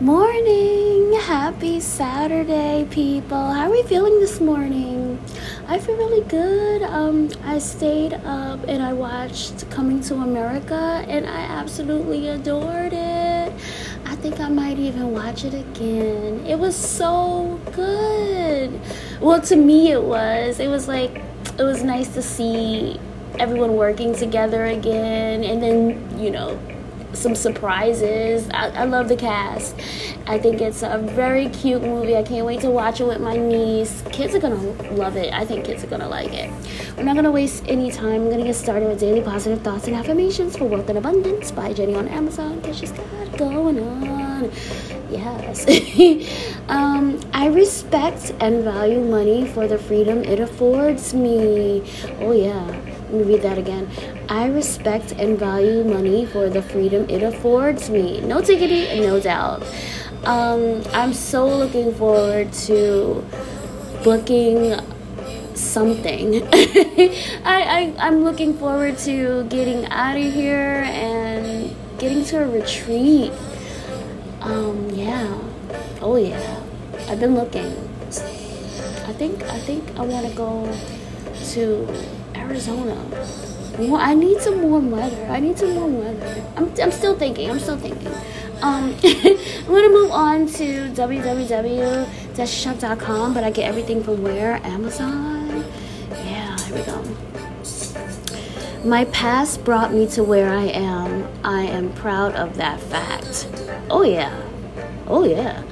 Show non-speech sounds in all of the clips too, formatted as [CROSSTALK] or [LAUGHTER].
Morning! Happy Saturday, people. How are we feeling this morning? I feel really good. Um, I stayed up and I watched Coming to America and I absolutely adored it. I think I might even watch it again. It was so good. Well, to me, it was. It was like, it was nice to see everyone working together again and then, you know, some surprises. I, I, love the cast. I think it's a very cute movie. I can't wait to watch it with my niece. Kids are gonna love it. I think kids are gonna like it. We're not gonna waste any time. I'm gonna get started with daily positive thoughts and affirmations for wealth and abundance by Jenny on Amazon because she's got going on. Yes. [LAUGHS] um, I respect and value money for the freedom it affords me. Oh yeah. Read that again. I respect and value money for the freedom it affords me. No diggity, no doubt. Um, I'm so looking forward to booking something. [LAUGHS] I, I, I'm looking forward to getting out of here and getting to a retreat. Um, yeah. Oh yeah. I've been looking. I think I think I want to go to Arizona. I need some warm weather. I need some warm weather. I'm, I'm still thinking. I'm still thinking. Um, [LAUGHS] I'm gonna move on to www.shop.com, but I get everything from where? Amazon. Yeah, here we go. My past brought me to where I am. I am proud of that fact. Oh yeah. Oh yeah.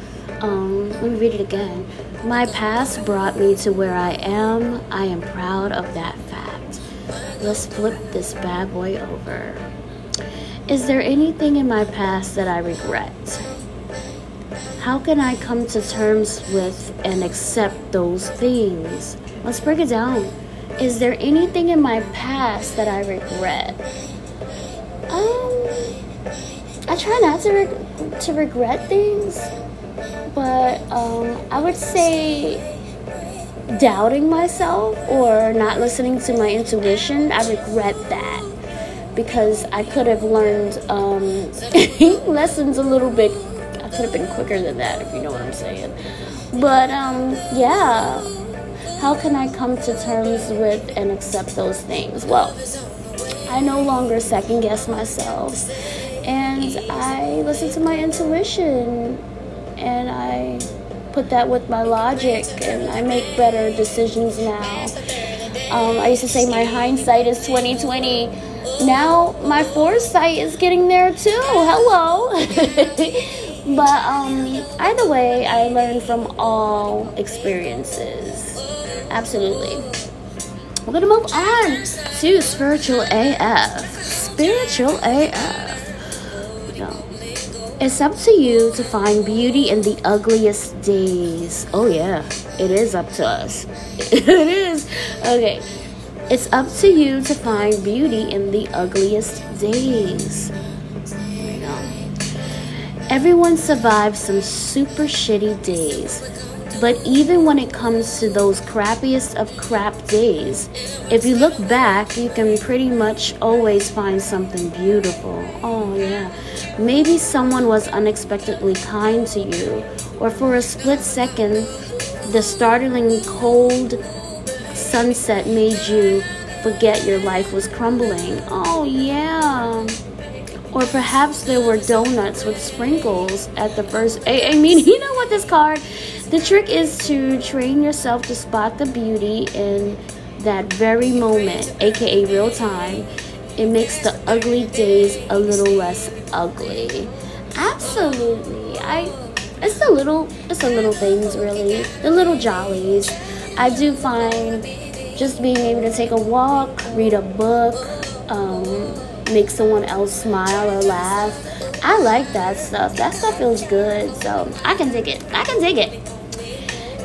Um, let me read it again. My past brought me to where I am. I am proud of that. Let's flip this bad boy over. Is there anything in my past that I regret? How can I come to terms with and accept those things? Let's break it down. Is there anything in my past that I regret? Um, I try not to to regret things, but um, I would say doubting myself or not listening to my intuition, I regret that because I could have learned um, [LAUGHS] lessons a little bit. I could have been quicker than that, if you know what I'm saying. But um, yeah, how can I come to terms with and accept those things? Well, I no longer second guess myself, and I listen to my intuition, and I put that with my logic and I make better decisions now. Um, I used to say my hindsight is 2020. Now my foresight is getting there too. Hello. [LAUGHS] but um, either way, I learned from all experiences. Absolutely. We're gonna move on to spiritual AF. Spiritual AF. It's up to you to find beauty in the ugliest days. Oh, yeah, it is up to us. [LAUGHS] it is. Okay. It's up to you to find beauty in the ugliest days. Everyone survives some super shitty days. But even when it comes to those crappiest of crap days, if you look back, you can pretty much always find something beautiful. Oh, yeah. Maybe someone was unexpectedly kind to you, or for a split second, the startling cold sunset made you forget your life was crumbling. Oh, yeah. Or perhaps there were donuts with sprinkles at the first. I, I mean, [LAUGHS] you know what this card? The trick is to train yourself to spot the beauty in that very moment, aka real time it makes the ugly days a little less ugly. Absolutely. I it's the little it's the little things really. The little jollies. I do find just being able to take a walk, read a book, um, make someone else smile or laugh. I like that stuff. That stuff feels good. So I can dig it. I can dig it.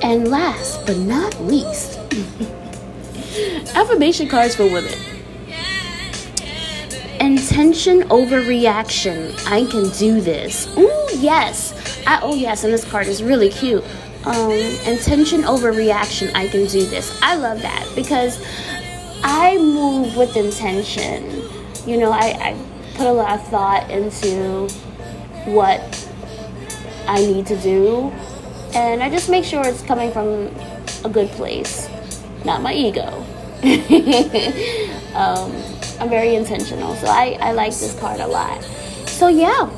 And last but not least, [LAUGHS] affirmation cards for women. Intention over reaction. I can do this. Ooh, yes. I, oh, yes. And this card is really cute. Um, intention over reaction. I can do this. I love that because I move with intention. You know, I, I put a lot of thought into what I need to do. And I just make sure it's coming from a good place, not my ego. [LAUGHS] um, I'm very intentional, so I, I like this card a lot. So, yeah,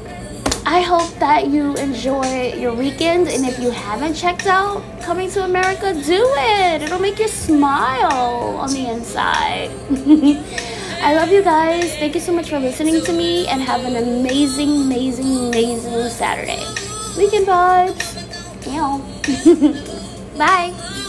I hope that you enjoy your weekend. And if you haven't checked out Coming to America, do it. It'll make you smile on the inside. [LAUGHS] I love you guys. Thank you so much for listening to me and have an amazing, amazing, amazing Saturday. Weekend vibes. Meow. [LAUGHS] Bye.